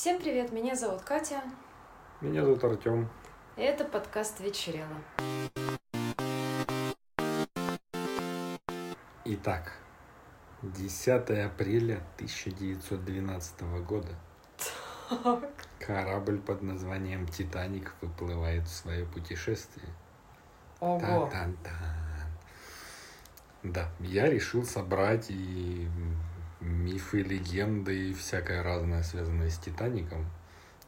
Всем привет, меня зовут Катя, Меня зовут Артем. и это подкаст «Вечерело». Итак, 10 апреля 1912 года корабль под названием «Титаник» выплывает в свое путешествие. Ого, Тан-тан-тан. Да, я решил собрать и мифы, легенды и всякое разное, связанное с Титаником.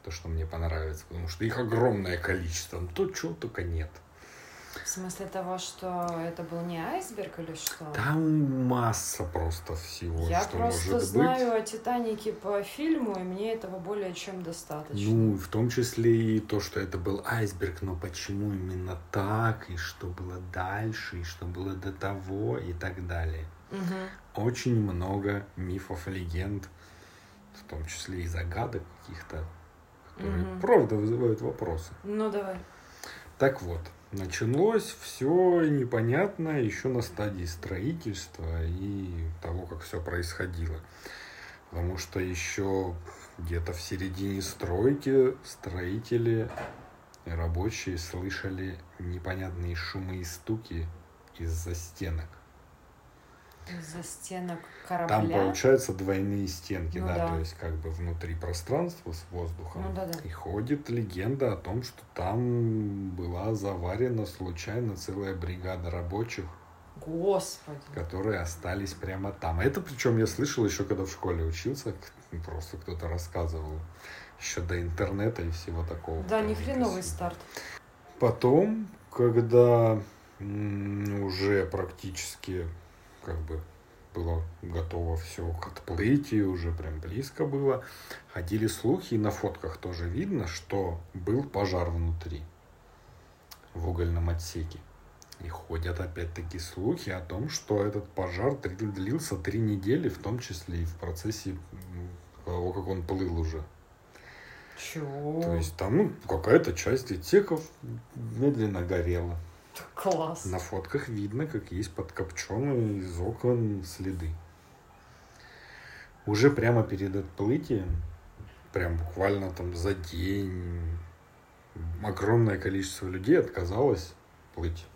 То, что мне понравится, потому что их огромное количество. То чего только нет. в смысле того, что это был не айсберг или что? Там масса просто всего, Я что просто может знаю быть. о Титанике по фильму, и мне этого более чем достаточно. Ну, в том числе и то, что это был айсберг, но почему именно так, и что было дальше, и что было до того, и так далее. Мгм. Очень много мифов, легенд, в том числе и загадок каких-то, которые Мгм. правда вызывают вопросы. Ну, давай. Так вот, началось все непонятно еще на стадии строительства и того, как все происходило. Потому что еще где-то в середине стройки строители и рабочие слышали непонятные шумы и стуки из-за стенок. Из-за стенок Там, корабля. получается, двойные стенки, Ну да, да. то есть как бы внутри пространства с воздухом. Ну да-да. И ходит легенда о том, что там была заварена случайно целая бригада рабочих, Господи. которые остались прямо там. Это причем я слышал еще, когда в школе учился, просто кто-то рассказывал. Еще до интернета и всего такого. Да, не хреновый старт. Потом, когда уже практически как бы было готово все к отплытию, уже прям близко было, ходили слухи, и на фотках тоже видно, что был пожар внутри, в угольном отсеке. И ходят опять-таки слухи о том, что этот пожар длился три недели, в том числе и в процессе того, как он плыл уже. Чего? То есть там ну, какая-то часть отсеков медленно горела. Класс. На фотках видно, как есть подкопченные из окон следы. Уже прямо перед отплытием, прям буквально там за день, огромное количество людей отказалось плыть.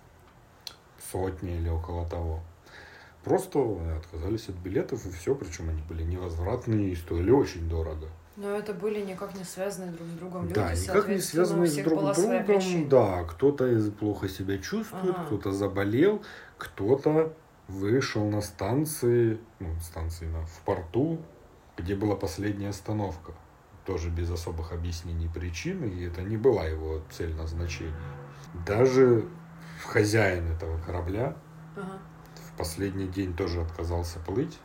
Сотни или около того. Просто отказались от билетов и все, причем они были невозвратные и стоили очень дорого. Но это были никак не связанные друг с другом люди, Да, никак не связанные с друг своя другом. Да, кто-то плохо себя чувствует, Ага. кто-то заболел, кто-то вышел на станции, ну, станции на, в порту, где была последняя остановка. Тоже без особых объяснений причины, и это не была его цель назначения. Даже хозяин этого корабля Ага. в последний день тоже отказался плыть.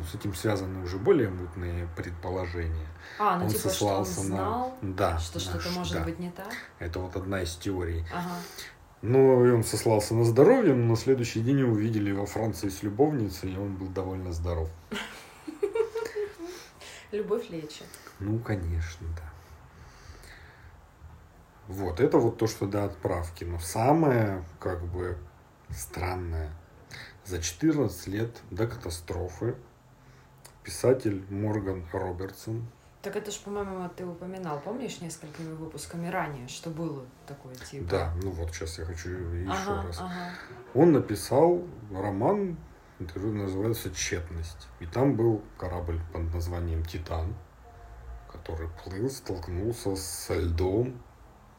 Но с этим связаны уже более мутные предположения. А, ну он типа, что он сослался знал, на... Да, что что-то может да. быть не так. Это вот одна из теорий. Ага. Но и он сослался на здоровье, но на следующий день его увидели во Франции с любовницей, и он был довольно здоров. Любовь лечит. Ну, конечно, да. Вот, это вот то, что до отправки. Но самое, как бы, странное. За 14 лет до катастрофы писатель Морган Робертсон, Так это ж, по-моему, ты упоминал, помнишь, несколькими выпусками ранее, что было такое типа? да, ну вот сейчас я хочу еще Ага, раз. ага. Он написал роман, который называется «Тщетность». И там был корабль под названием «Титан», который плыл, столкнулся со льдом,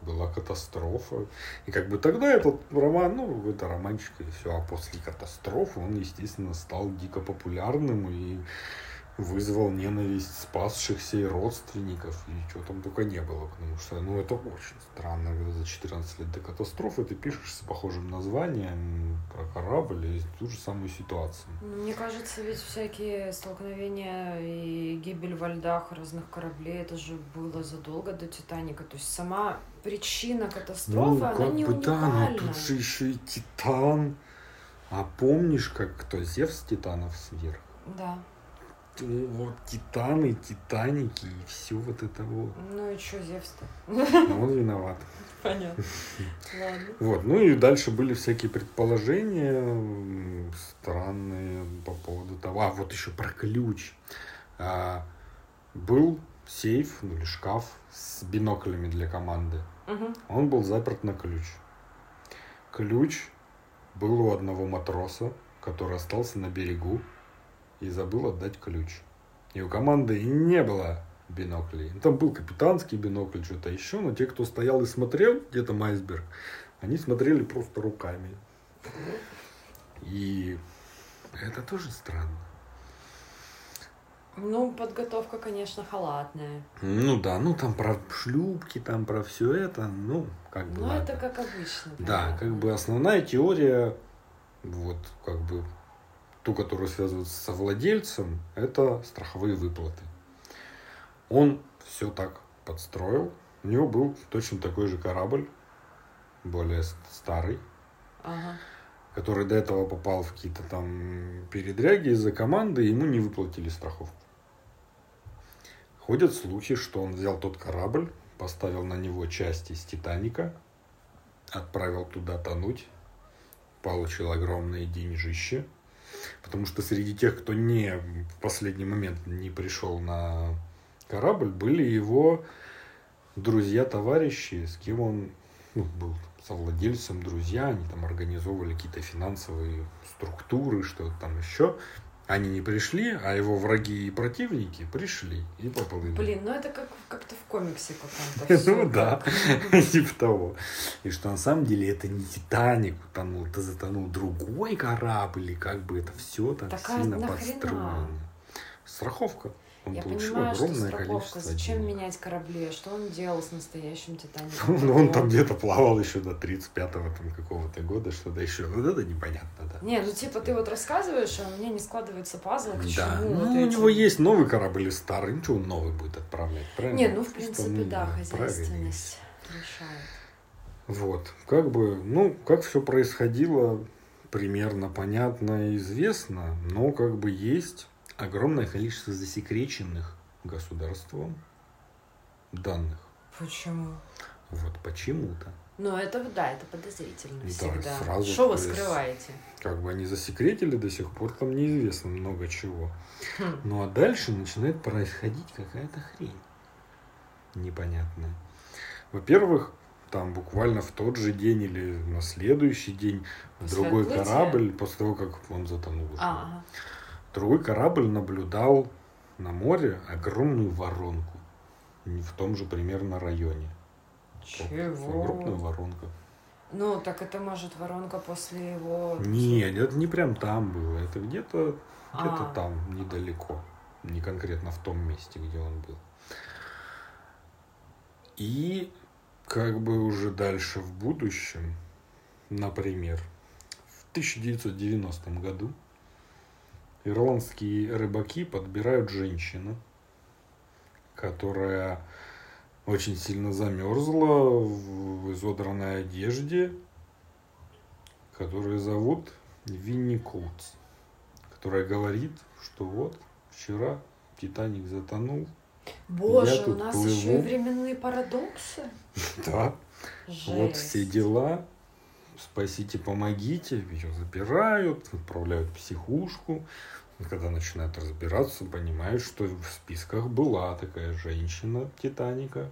была катастрофа. И как бы тогда этот роман, ну, это романчик и все. А после катастрофы он, естественно, стал дико популярным и вызвал ненависть спасшихся и родственников, и чего там только не было, потому что, ну, это очень странно, когда за 14 лет до катастрофы ты пишешь с похожим названием про корабль и ту же самую ситуацию. Ну, Мне кажется, ведь всякие столкновения и гибель во льдах разных кораблей, это же было задолго до Титаника. То есть сама причина катастрофы, она не Ну, бы да, но уникальна. тут же еще и Титан. А помнишь, как кто Зевс Титанов сверх? Да. Вот Титаны, Титаники и все вот это вот. Ну и что, Зевс-то? Но он виноват. Понятно. Ладно. Вот, ну и дальше были всякие предположения странные по поводу того. А вот еще про ключ. А, был сейф, ну или шкаф с биноклями для команды. Мгм. Он был заперт на ключ. Ключ был у одного матроса, который остался на берегу и забыл отдать ключ. И у команды не было биноклей. Там был капитанский бинокль, что-то еще, но те, кто стоял и смотрел, где там айсберг, они смотрели просто руками. И это тоже странно. Ну, подготовка, конечно, халатная. Ну да, ну там про шлюпки, там про все это, ну, как бы ладно. это как обычно. Да, понятно. как бы основная теория, вот, как бы, ту, которую связывают с совладельцем, это страховые выплаты. Он все так подстроил. У него был точно такой же корабль, более старый, Ага. который до этого попал в какие-то там передряги из-за команды, ему не выплатили страховку. Ходят слухи, что он взял тот корабль, поставил на него части из Титаника, отправил туда тонуть, получил огромные деньжища, потому что среди тех, кто не в последний момент не пришел на корабль, были его друзья, товарищи, с кем он ну, был совладельцем, друзья, они там организовывали какие-то финансовые структуры, что-то там еще. Они не пришли, а его враги и противники пришли и поплыли. Блин, ну это как как-то в комиксе каком-то. Ну да, типа того. И что на самом деле это не Титаник утонул, это затонул другой корабль, и как бы это все так а сильно подстроено. Страховка. Он Я получил понимаю, что огромное страховка. количество Зачем денег. менять корабли? Что он делал с настоящим Титаником? Ну, он там где-то плавал еще до 35-го там какого-то года, что-то еще. Вот это непонятно, да. Не, ну типа ты вот рассказываешь, а у меня не складывается пазл, к Да, чему ну, вот у эти- него есть новый корабль или старый, ничего он новый будет отправлять, правильно? Не, ну в Что принципе, да, хозяйственность решает. Вот, как бы, ну, как все происходило, примерно понятно и известно, но как бы есть огромное количество засекреченных государством данных. Почему? Вот почему-то. Ну, это да, это подозрительно Да, всегда. сразу Что вы скрываете? Как бы они засекретили до сих пор, там неизвестно много чего. Хм. Ну а дальше начинает происходить какая-то хрень непонятная. Во-первых, там буквально в тот же день или на следующий день После другой отплытия? корабль, после того, как он затонул, А, ага. Другой корабль наблюдал на море огромную воронку. В том же примерно районе. Чего? воронка. Ну, так это может воронка после его... Нет, это не прям там было. Это где-то где-то А. там, недалеко. Не конкретно в том месте, где он был. И как бы уже дальше в будущем, например, в 1990 году ирландские рыбаки подбирают женщину, которая очень сильно замерзла в изодранной одежде, которую зовут Винни Коутс, которая говорит, что вот вчера Титаник затонул. Боже, у нас плыву. еще и временные парадоксы. Да, Жесть. вот все дела. Спасите, помогите. Ее забирают, отправляют в психушку. И когда начинают разбираться, понимают, что в списках была такая женщина Титаника.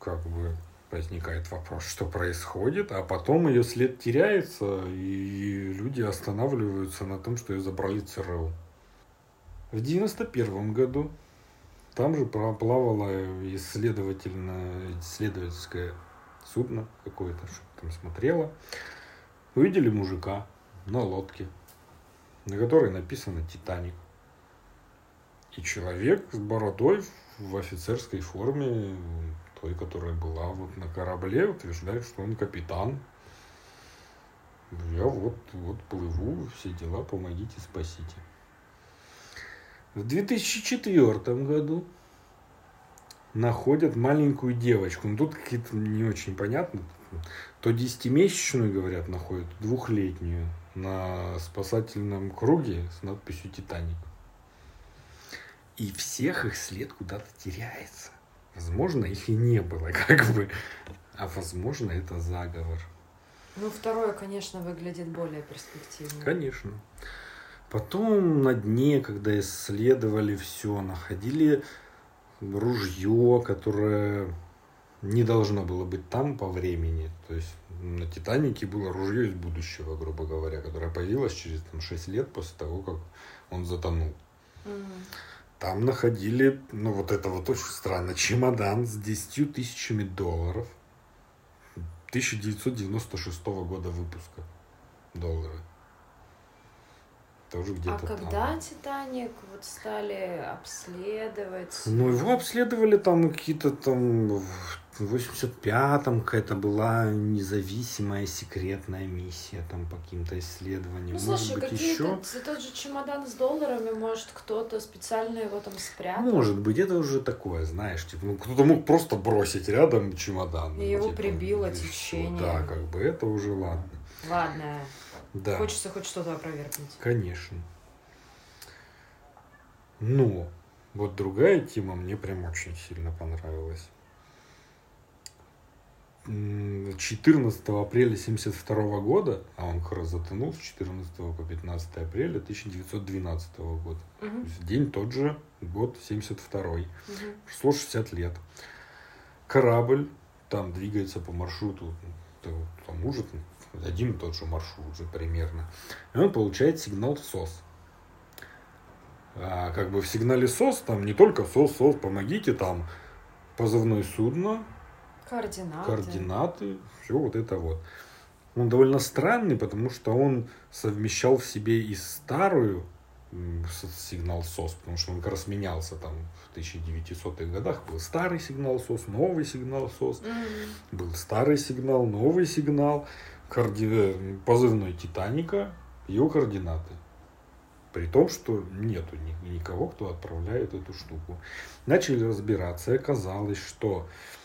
Как бы возникает вопрос, что происходит, а потом ее след теряется, и люди останавливаются на том, что ее забрали ЦРУ. В 91 году там же проплавало исследовательное, исследовательское судно какое-то, там смотрело. Увидели мужика на лодке, на которой написано «Титаник». И человек с бородой в офицерской форме, той, которая была вот на корабле, утверждает, что он капитан. Я вот, вот плыву, все дела, помогите, спасите. В 2004 году находят маленькую девочку. Ну, тут какие-то не очень понятно. То десятимесячную, говорят, находят, двухлетнюю на спасательном круге с надписью «Титаник». И всех их след куда-то теряется. Возможно, их и не было, как бы. А возможно, это заговор. Ну, второе, конечно, выглядит более перспективно. Конечно. Потом на дне, когда исследовали все, находили ружье, которое не должно было быть там по времени. То есть на Титанике было ружье из будущего, грубо говоря, которое появилось через там, 6 лет после того, как он затонул. Там находили, ну вот это вот очень странно, чемодан с 10 тысячами долларов 1996 года выпуска доллары тоже где-то А когда там. Титаник вот стали обследовать? Ну, его обследовали там какие-то там в 85-м какая-то была независимая секретная миссия там по каким-то исследованиям. Ну, слушай, может быть, еще... тот же чемодан с долларами, может, кто-то специально его там спрятал? Может быть, это уже такое, знаешь, типа, ну, кто-то мог просто бросить рядом чемодан. И ну, его типа, прибило течение. Да, как бы это уже ладно. Ладно. Да. Хочется хоть что-то опровергнуть. Конечно. Но вот другая тема мне прям очень сильно понравилась. 14 апреля 1972 года, а он как раз затонул с 14 по 15 апреля 1912 года. Угу. То есть день тот же, год 72 угу. Прошло 60 лет. Корабль там двигается по маршруту тому же, один и тот же маршрут уже примерно. И он получает сигнал СОС. А как бы в сигнале СОС там не только СОС, СОС, помогите, там позывное судно, координаты, координаты все вот это вот. Он довольно странный, потому что он совмещал в себе и старую сигнал СОС, потому что он как раз менялся там в 1900-х годах. Был старый сигнал СОС, новый сигнал СОС, mm-hmm. был старый сигнал, новый сигнал коорди... позывной Титаника, его координаты. При том, что нету никого, кто отправляет эту штуку. Начали разбираться, и оказалось, что э,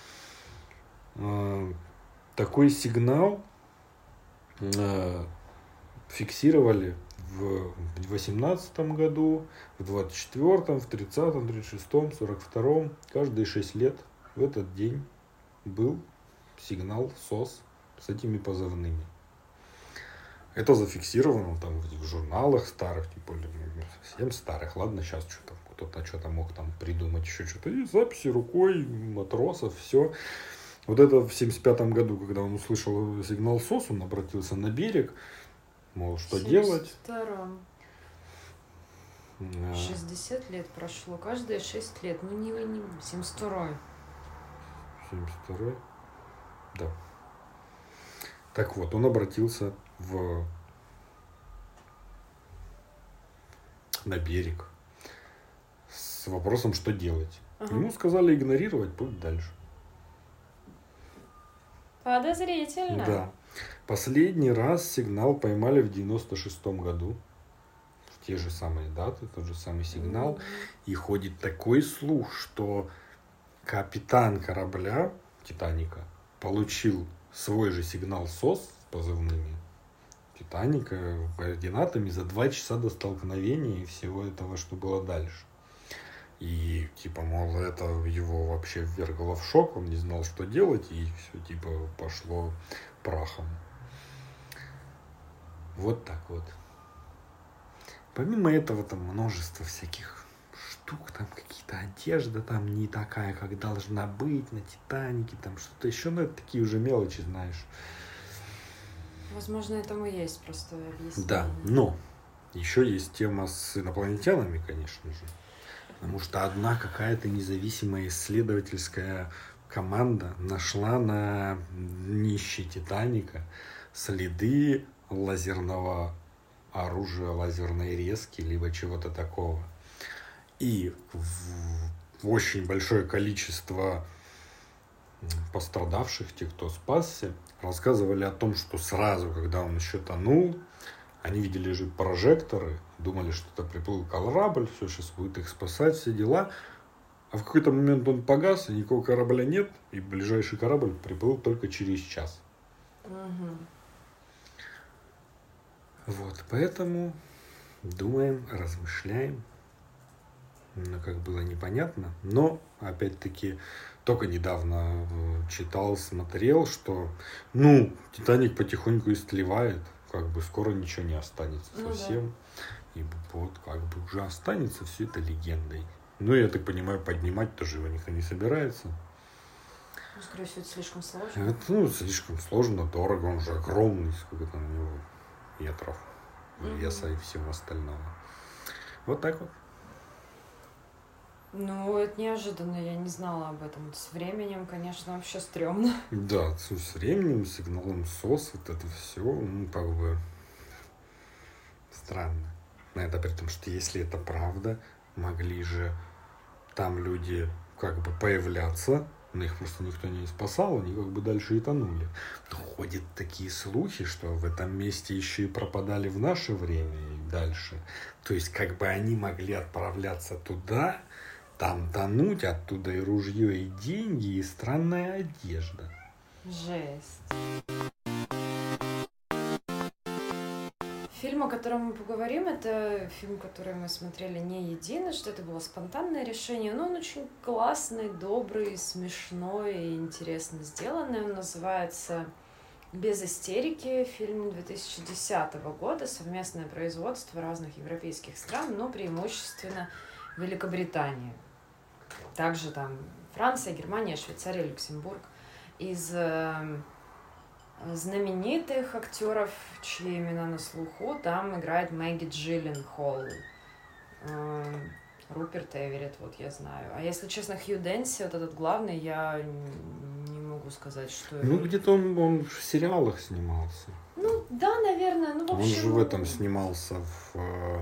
такой сигнал э, фиксировали в 18 году, в 24, в 30, 36, 42, каждые 6 лет в этот день был сигнал СОС с этими позывными. Это зафиксировано там в журналах старых, типа совсем старых. Ладно, сейчас что-то кто-то что-то мог там придумать еще что-то. И записи рукой матросов, все. Вот это в 75 году, когда он услышал сигнал СОС, он обратился на берег, мол, что 72 делать. 60 лет прошло, каждые 6 лет. Ну, не, не 72 72 Да. Так вот, он обратился в на берег с вопросом, что делать. Ага. Ему сказали игнорировать, путь дальше. Подозрительно. Да. Последний раз сигнал поймали в 96-м году. В те же самые даты, тот же самый сигнал. И ходит такой слух, что капитан корабля Титаника получил свой же сигнал СОС с позывными Титаника координатами за два часа до столкновения и всего этого, что было дальше. И, типа, мол, это его вообще ввергло в шок, он не знал, что делать, и все, типа, пошло прахом. Вот так вот. Помимо этого, там множество всяких штук, там какие-то одежда там не такая, как должна быть на Титанике, там что-то еще, но это такие уже мелочи, знаешь. Возможно, этому есть простое объяснение. Да, но еще есть тема с инопланетянами, конечно же. Потому что одна какая-то независимая исследовательская команда нашла на днище Титаника следы лазерного оружия, лазерной резки, либо чего-то такого. И в очень большое количество пострадавших, тех, кто спасся, рассказывали о том, что сразу, когда он еще тонул, они видели же прожекторы, думали, что это приплыл корабль, все, сейчас будет их спасать, все дела. А в какой-то момент он погас, и никакого корабля нет, и ближайший корабль приплыл только через час. Угу. Вот, поэтому думаем, размышляем, ну, как было непонятно. Но, опять-таки, только недавно э, читал, смотрел, что, ну, Титаник потихоньку истлевает, как бы скоро ничего не останется ну, совсем. Да. И вот как бы уже останется все это легендой. Ну, я так понимаю, поднимать тоже его никто не собирается. Ну, скорее всего, это слишком сложно. Это, ну, слишком сложно, дорого, он же огромный, сколько там у него метров веса mm-hmm. и всего остального. Вот так вот. Ну, это неожиданно, я не знала об этом. С временем, конечно, вообще стрёмно. Да, с временем, сигналом СОС, вот это все, ну, как бы странно. Но это том, что если это правда, могли же там люди как бы появляться, но их просто никто не спасал, они как бы дальше и тонули. Но ходят такие слухи, что в этом месте еще и пропадали в наше время и дальше. То есть как бы они могли отправляться туда, там тонуть, оттуда и ружье, и деньги, и странная одежда. Жесть. Фильм, о котором мы поговорим, это фильм, который мы смотрели не единожды, это было спонтанное решение, но он очень классный, добрый, смешной и интересно сделанный. Он называется «Без истерики», фильм 2010 года, совместное производство разных европейских стран, но преимущественно Великобритании. Также там Франция, Германия, Швейцария, Люксембург. Из эм, знаменитых актеров, чьи имена на слуху, там играет Мэгги Джиллен Холл. Эм, Руперт Эверетт, вот я знаю. А если честно, Хью Дэнси, вот этот главный, я не могу сказать, что... Ну, где-то он, он в сериалах снимался. Ну, да, наверное. Ну, в общем... Он же в этом снимался в... Э,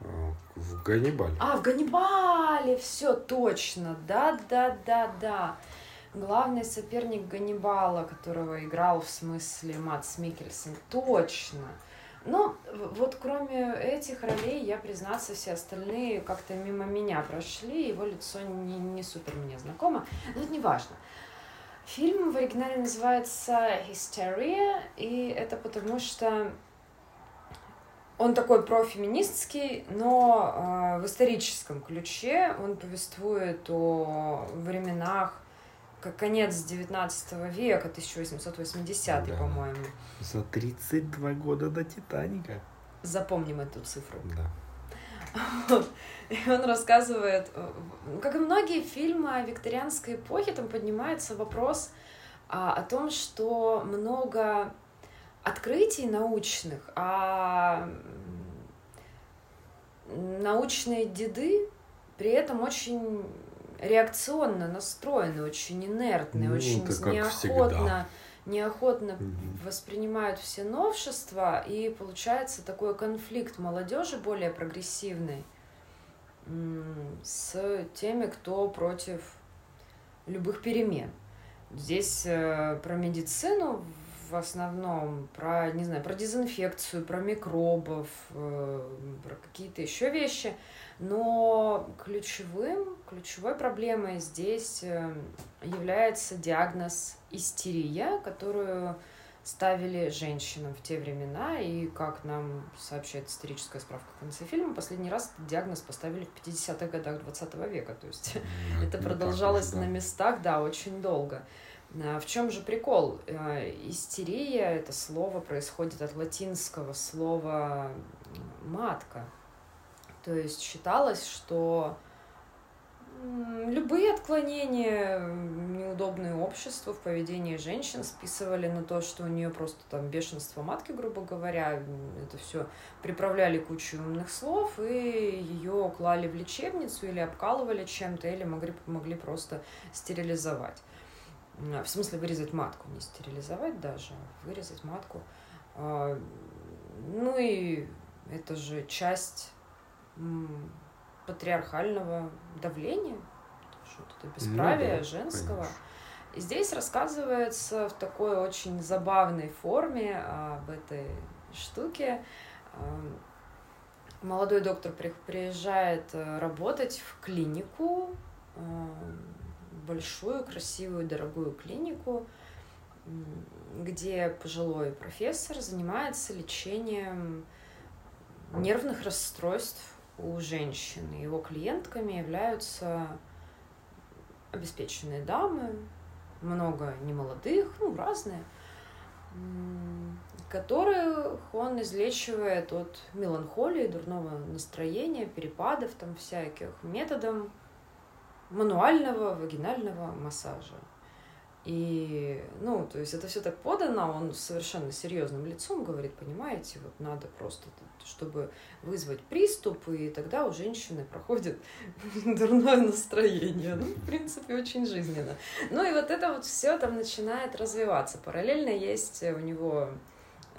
э, в Ганнибале. А, в Ганнибале, все точно, да, да, да, да главный соперник Ганнибала, которого играл в смысле Матс Микельсон. Точно. Но вот кроме этих ролей, я, признаться, все остальные как-то мимо меня прошли, его лицо не, не супер мне знакомо, но это не важно. Фильм в оригинале называется «Hysteria», и это потому что он такой профеминистский, но э, в историческом ключе. Он повествует о временах как конец 19 века, 1880 да. по-моему. За 32 года до Титаника. Запомним эту цифру. Да. И он рассказывает, э, как и многие фильмы о викторианской эпохе, там поднимается вопрос а, о том, что много открытий научных, а научные деды при этом очень реакционно настроены, очень инертны, ну, очень неохотно, неохотно угу. воспринимают все новшества, и получается такой конфликт молодежи более прогрессивный с теми, кто против любых перемен. Здесь э, про медицину в основном, про, не знаю, про дезинфекцию, про микробов, э, про какие-то еще вещи – но ключевым, ключевой проблемой здесь э, является диагноз истерия, которую ставили женщинам в те времена, и, как нам сообщает историческая справка в конце фильма, последний раз этот диагноз поставили в 50-х годах 20 века, то есть mm это продолжалось на местах, да, очень долго. А в чем же прикол? Э, истерия, это слово происходит от латинского слова матка, то есть считалось, что любые отклонения, неудобные общества в поведении женщин списывали на то, что у нее просто там бешенство матки, грубо говоря, это все приправляли кучу умных слов, и ее клали в лечебницу или обкалывали чем-то, или могли, могли просто стерилизовать. В смысле вырезать матку, не стерилизовать даже, а вырезать матку. А, ну и это же часть патриархального давления, что это бесправие ну, да, женского. Конечно. И здесь рассказывается в такой очень забавной форме об этой штуке. Молодой доктор приезжает э, работать в клинику, большую, красивую, дорогую клинику, где пожилой профессор занимается лечением нервных расстройств у женщин. Его клиентками являются обеспеченные дамы, много немолодых, ну, разные. которых он излечивает от меланхолии, дурного настроения, перепадов там всяких методом мануального вагинального массажа. И, ну, то есть это все так подано, он совершенно серьезным лицом говорит, понимаете, вот надо просто, чтобы вызвать приступ, и тогда у женщины проходит дурное настроение. Ну, в принципе, очень жизненно. Ну и вот это вот все там начинает развиваться. Параллельно есть у него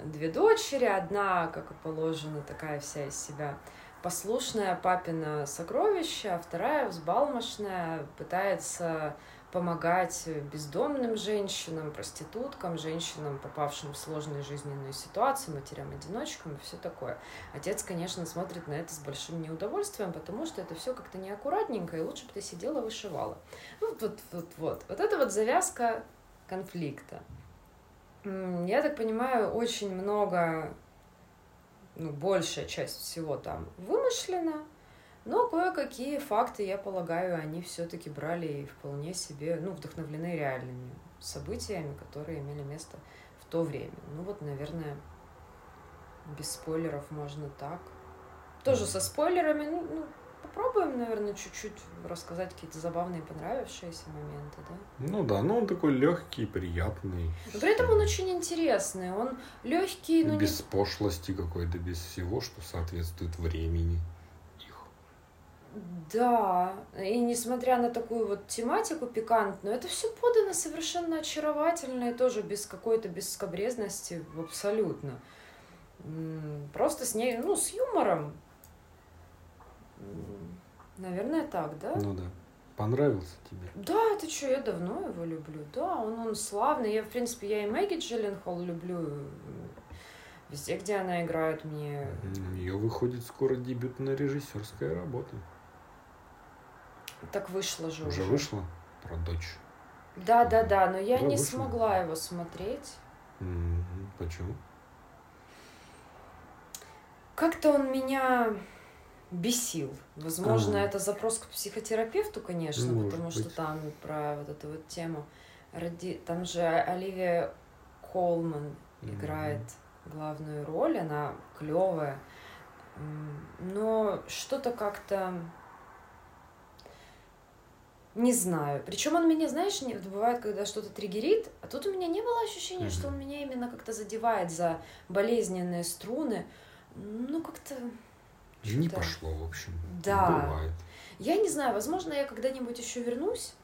две дочери, одна, как и положено, такая вся из себя послушная папина сокровища, а вторая взбалмошная, пытается помогать бездомным женщинам, проституткам, женщинам, попавшим в сложные жизненные ситуации, матерям-одиночкам и все такое. Отец, конечно, смотрит на это с большим неудовольствием, потому что это все как-то неаккуратненько, и лучше бы ты сидела вышивала. Ну, вот, вот, вот. Вот это вот завязка конфликта. Я так понимаю, очень много, ну, большая часть всего там вымышлена, но кое-какие факты, я полагаю, они все-таки брали и вполне себе, ну, вдохновлены реальными событиями, которые имели место в то время. Ну вот, наверное, без спойлеров можно так. Тоже со спойлерами, ну, ну попробуем, наверное, чуть-чуть рассказать какие-то забавные, понравившиеся моменты, да? Ну да, но он такой легкий, приятный. Но при этом он очень интересный, он легкий, но без не... пошлости какой-то, без всего, что соответствует времени. Да, и несмотря на такую вот тематику пикантную, это все подано совершенно очаровательно и тоже без какой-то бескобрезности абсолютно. Просто с ней, ну, с юмором. Наверное, так, да? Ну да. Понравился тебе? Да, это что, я давно его люблю. Да, он, он славный. Я, в принципе, я и Мэгги Джилленхол люблю. Везде, где она играет, мне... У нее выходит скоро дебютная режиссерская работа. Так вышло же уже. Уже вышло? Про дочь. Да, да, да, но я да, не вышло. смогла его смотреть. Почему? Как-то он меня бесил. Возможно, а. это запрос к психотерапевту, конечно, Может потому быть. что там про вот эту вот тему. Ради... Там же Оливия Колман mm-hmm. играет главную роль, она клевая. Но что-то как-то не знаю. Причем он меня, знаешь, не, бывает, когда что-то триггерит, а тут у меня не было ощущения, mm-hmm. что он меня именно как-то задевает за болезненные струны. Ну, как-то... Не пошло, в общем. Да. Бывает. Я не знаю, возможно, я когда-нибудь еще вернусь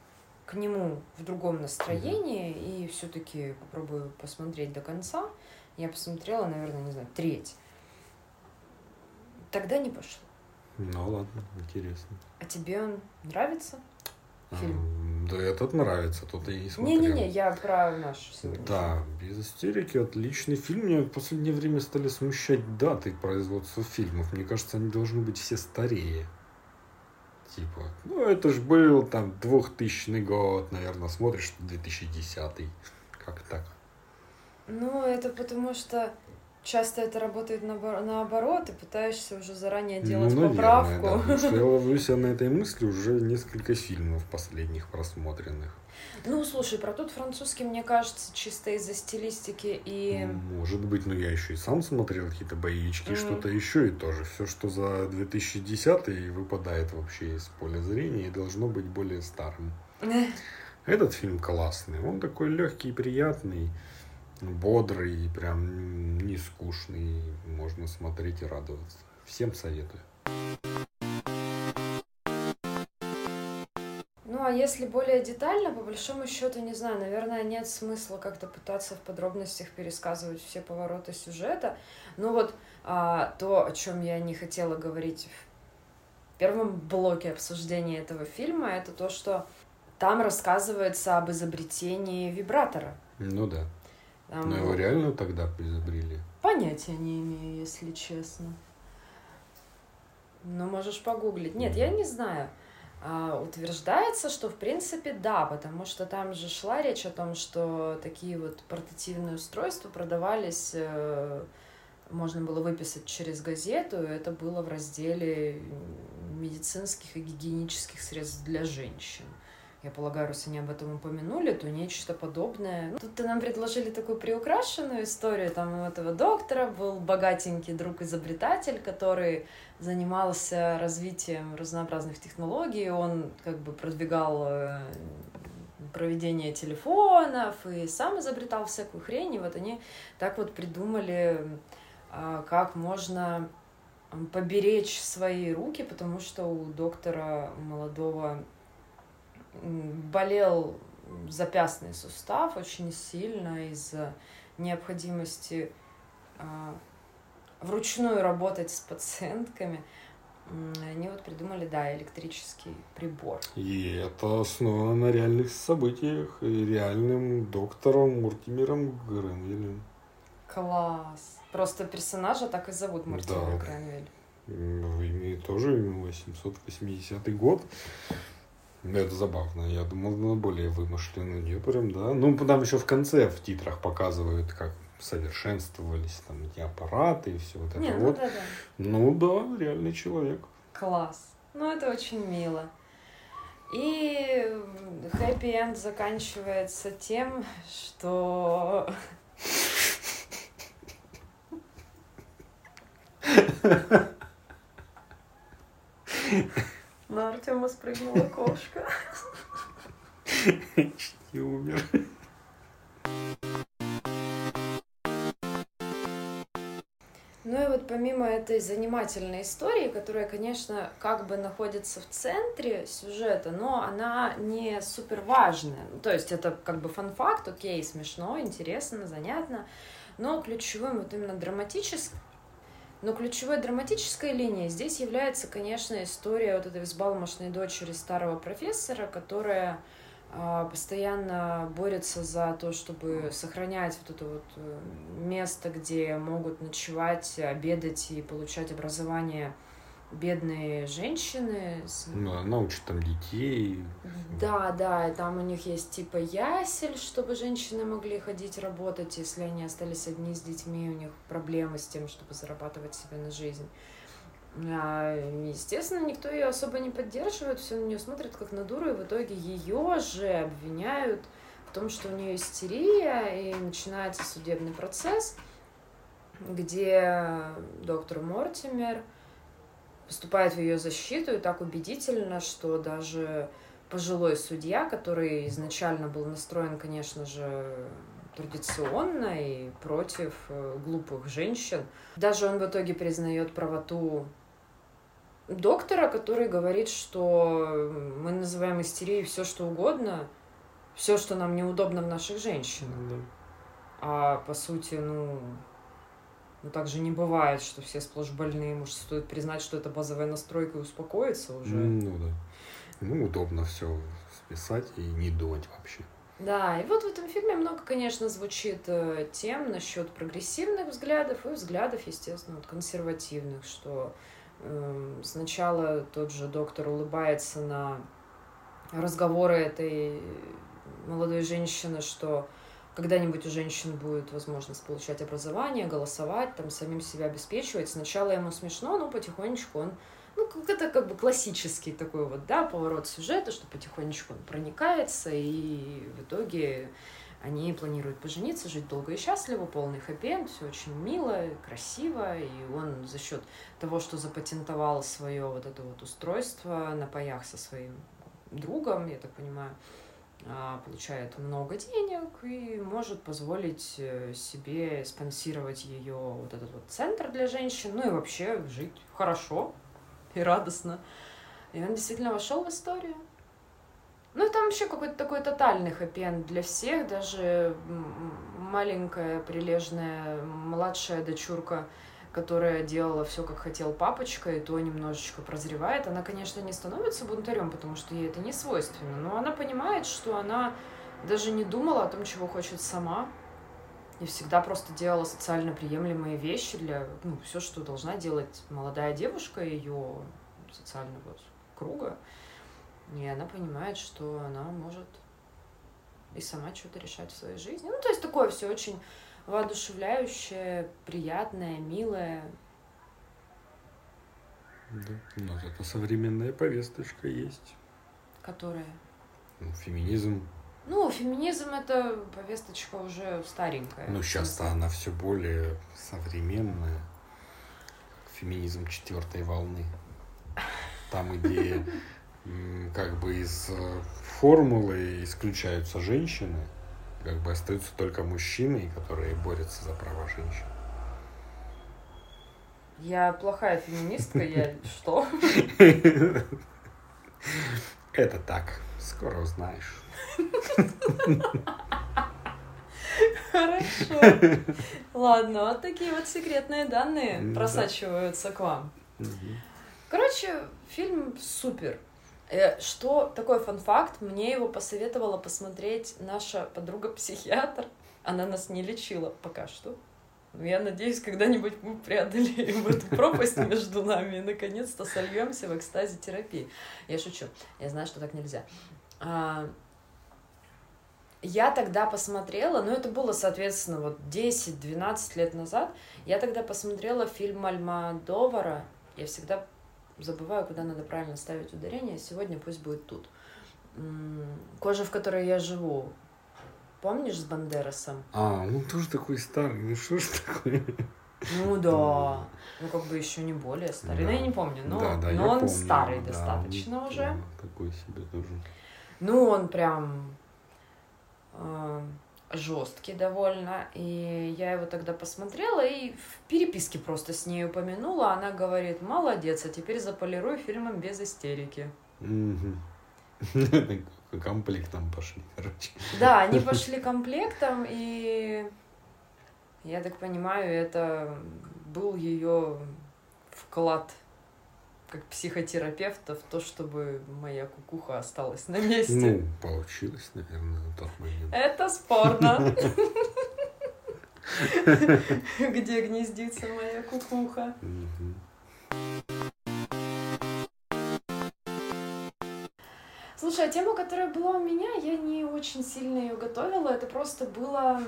к нему в другом настроении mm-hmm. и все-таки попробую посмотреть до конца. Я посмотрела, наверное, не знаю, треть. Тогда не пошло. Ну ладно, интересно. А тебе он нравится? фильм? Да этот нравится, тот и не смотрел. Не-не-не, я про наш сегодня. Да, без истерики, отличный фильм. Меня в последнее время стали смущать даты производства фильмов. Мне кажется, они должны быть все старее. Типа, ну это ж был там 2000 год, наверное, смотришь 2010 как так. Ну, это потому что часто это работает наоборот, и пытаешься уже заранее ну, делать ну, наверное, поправку. Да, потому что я ловлюсь на этой мысли уже несколько фильмов последних просмотренных. Ну, слушай, про тот французский, мне кажется, чисто из-за стилистики и... Может быть, но я еще и сам смотрел какие-то боевички, mm. что-то еще, и тоже все, что за 2010 выпадает вообще из поля зрения и должно быть более старым. Этот фильм классный, он такой легкий приятный бодрый, прям не скучный. Можно смотреть и радоваться. Всем советую. Ну, а если более детально, по большому счету, не знаю, наверное, нет смысла как-то пытаться в подробностях пересказывать все повороты сюжета. Ну вот а, то, о чем я не хотела говорить в первом блоке обсуждения этого фильма, это то, что там рассказывается об изобретении вибратора. Ну да. Там, Но его реально тогда изобрели? Понятия не имею, если честно. Ну, можешь погуглить. Нет, я не знаю. А, утверждается, что в принципе да, потому что там же шла речь о том, что такие вот портативные устройства продавались, э, можно было выписать через газету, и это было в разделе медицинских и гигиенических средств для женщин. Я полагаю, раз они об этом упомянули, то нечто подобное. Ну, тут нам предложили такую приукрашенную историю. Там у этого доктора был богатенький друг-изобретатель, который занимался развитием разнообразных технологий. Он как бы продвигал э, проведение телефонов и сам изобретал всякую хрень. И вот они так вот придумали, а, как можно поберечь свои руки, потому что у доктора молодого болел запястный сустав очень сильно из-за необходимости э, вручную работать с пациентками. Они вот придумали, да, электрический прибор. И это основано на реальных событиях и реальным доктором Муртимером Гренвилем. Класс. Просто персонажа так и зовут Муртимер да. Гренвиль. Ну, имеет тоже 880 год. Это забавно. Я думал, на более вымышленную. Не прям, да. Ну, там еще в конце в титрах показывают, как совершенствовались там эти аппараты и все вот это Нет, ну вот. Ну да, да. Ну да, реальный человек. Класс. Ну, это очень мило. И хэппи-энд заканчивается тем, что... На Артема спрыгнула кошка. Почти умер. Ну и вот помимо этой занимательной истории, которая, конечно, как бы находится в центре сюжета, но она не супер важная. То есть это как бы фан-факт, окей, смешно, интересно, занятно, но ключевым вот именно драматическим но ключевой драматической линией здесь является, конечно, история вот этой взбалмошной дочери старого профессора, которая а, постоянно борется за то, чтобы сохранять вот это вот э, место, где могут ночевать, обедать и получать образование бедные женщины. Ну, она учит там детей. Да, да, и там у них есть типа ясель, чтобы женщины могли ходить работать, если они остались одни с детьми, у них проблемы с тем, чтобы зарабатывать себе на жизнь. А, естественно, никто ее особо не поддерживает, все на нее смотрят как на дуру, и в итоге ее же обвиняют в том, что у нее истерия, и начинается судебный процесс, где доктор Мортимер – поступает в ее защиту и так убедительно, что даже пожилой судья, который изначально был настроен, конечно же, традиционно и против э, глупых женщин, даже он в итоге признает правоту доктора, который говорит, что мы называем истерией все, что угодно, все, что нам неудобно в наших женщинах. Да. А по сути, ну, но также не бывает, что все сплошь больные. Может, стоит признать, что это базовая настройка и успокоиться уже. Ну да. Ну, удобно все списать и не думать вообще. Да, и вот в этом фильме много, конечно, звучит э, тем насчет прогрессивных взглядов и взглядов, естественно, вот консервативных, что э, сначала тот же доктор улыбается на разговоры этой молодой женщины, что когда-нибудь у женщин будет возможность получать образование, голосовать, там, самим себя обеспечивать. Сначала ему смешно, но потихонечку он ну, это как бы классический такой вот, да, поворот сюжета, что потихонечку он проникается, и в итоге они планируют пожениться, жить долго и счастливо, полный хэппи все очень мило, красиво, и он за счет того, что запатентовал свое вот это вот устройство на паях со своим другом, я так понимаю, получает много денег и может позволить э, себе спонсировать ее вот этот вот центр для женщин, ну и вообще жить хорошо и радостно. И он действительно вошел в историю. Ну, и там вообще какой-то такой тотальный хэппи для всех, даже маленькая, прилежная, младшая дочурка которая делала все, как хотел папочка, и то немножечко прозревает, она, конечно, не становится бунтарем, потому что ей это не свойственно, но она понимает, что она даже не думала о том, чего хочет сама, и всегда просто делала социально приемлемые вещи для, ну, все, что должна делать молодая девушка ее социального круга. И она понимает, что она может и сама что-то решать в своей жизни. Ну, то есть такое все очень воодушевляющее, приятное, милое. Да, нас это современная повесточка есть. Которая? Ну, феминизм. Ну, феминизм это повесточка уже старенькая. Ну, сейчас-то она все более современная. Феминизм четвертой волны. Там, где как бы из э, формулы исключаются женщины, как бы остаются только мужчины, которые борются за права женщин. Я плохая феминистка, я что? Это так, скоро узнаешь. Хорошо. Ладно, вот такие вот секретные данные просачиваются к вам. Короче, фильм супер. Э, что такой фан-факт? Мне его посоветовала посмотреть наша подруга-психиатр. Она нас не лечила пока что. Но я надеюсь, когда-нибудь мы преодолеем эту пропасть между нами и наконец-то сольемся в экстазе терапии. Я шучу. Я знаю, что так нельзя. А, я тогда посмотрела, ну это было, соответственно, вот 10-12 лет назад, я тогда посмотрела фильм Альмадовара. Я всегда забываю, куда надо правильно ставить ударение. Сегодня пусть будет тут. Кожа, в которой я живу. Помнишь с Бандерасом? А, он тоже такой старый. Ну что ж такое? Ну да. Ну как бы еще не более старый. Да. Ну я не помню, но, да, да, но он помню. старый да, достаточно уже. Да, такой себе тоже. Ну он прям э, жесткий довольно. И я его тогда посмотрела и в переписке просто с ней упомянула. Она говорит, молодец, а теперь заполируй фильмом без истерики. Комплектом пошли, короче. Да, они пошли комплектом, и я так понимаю, это был ее вклад как психотерапевта в то, чтобы моя кукуха осталась на месте. Ну, получилось, наверное, на тот момент. Это спорно. Где гнездится моя кукуха. Слушай, а тема, которая была у меня, я не очень сильно ее готовила. Это просто было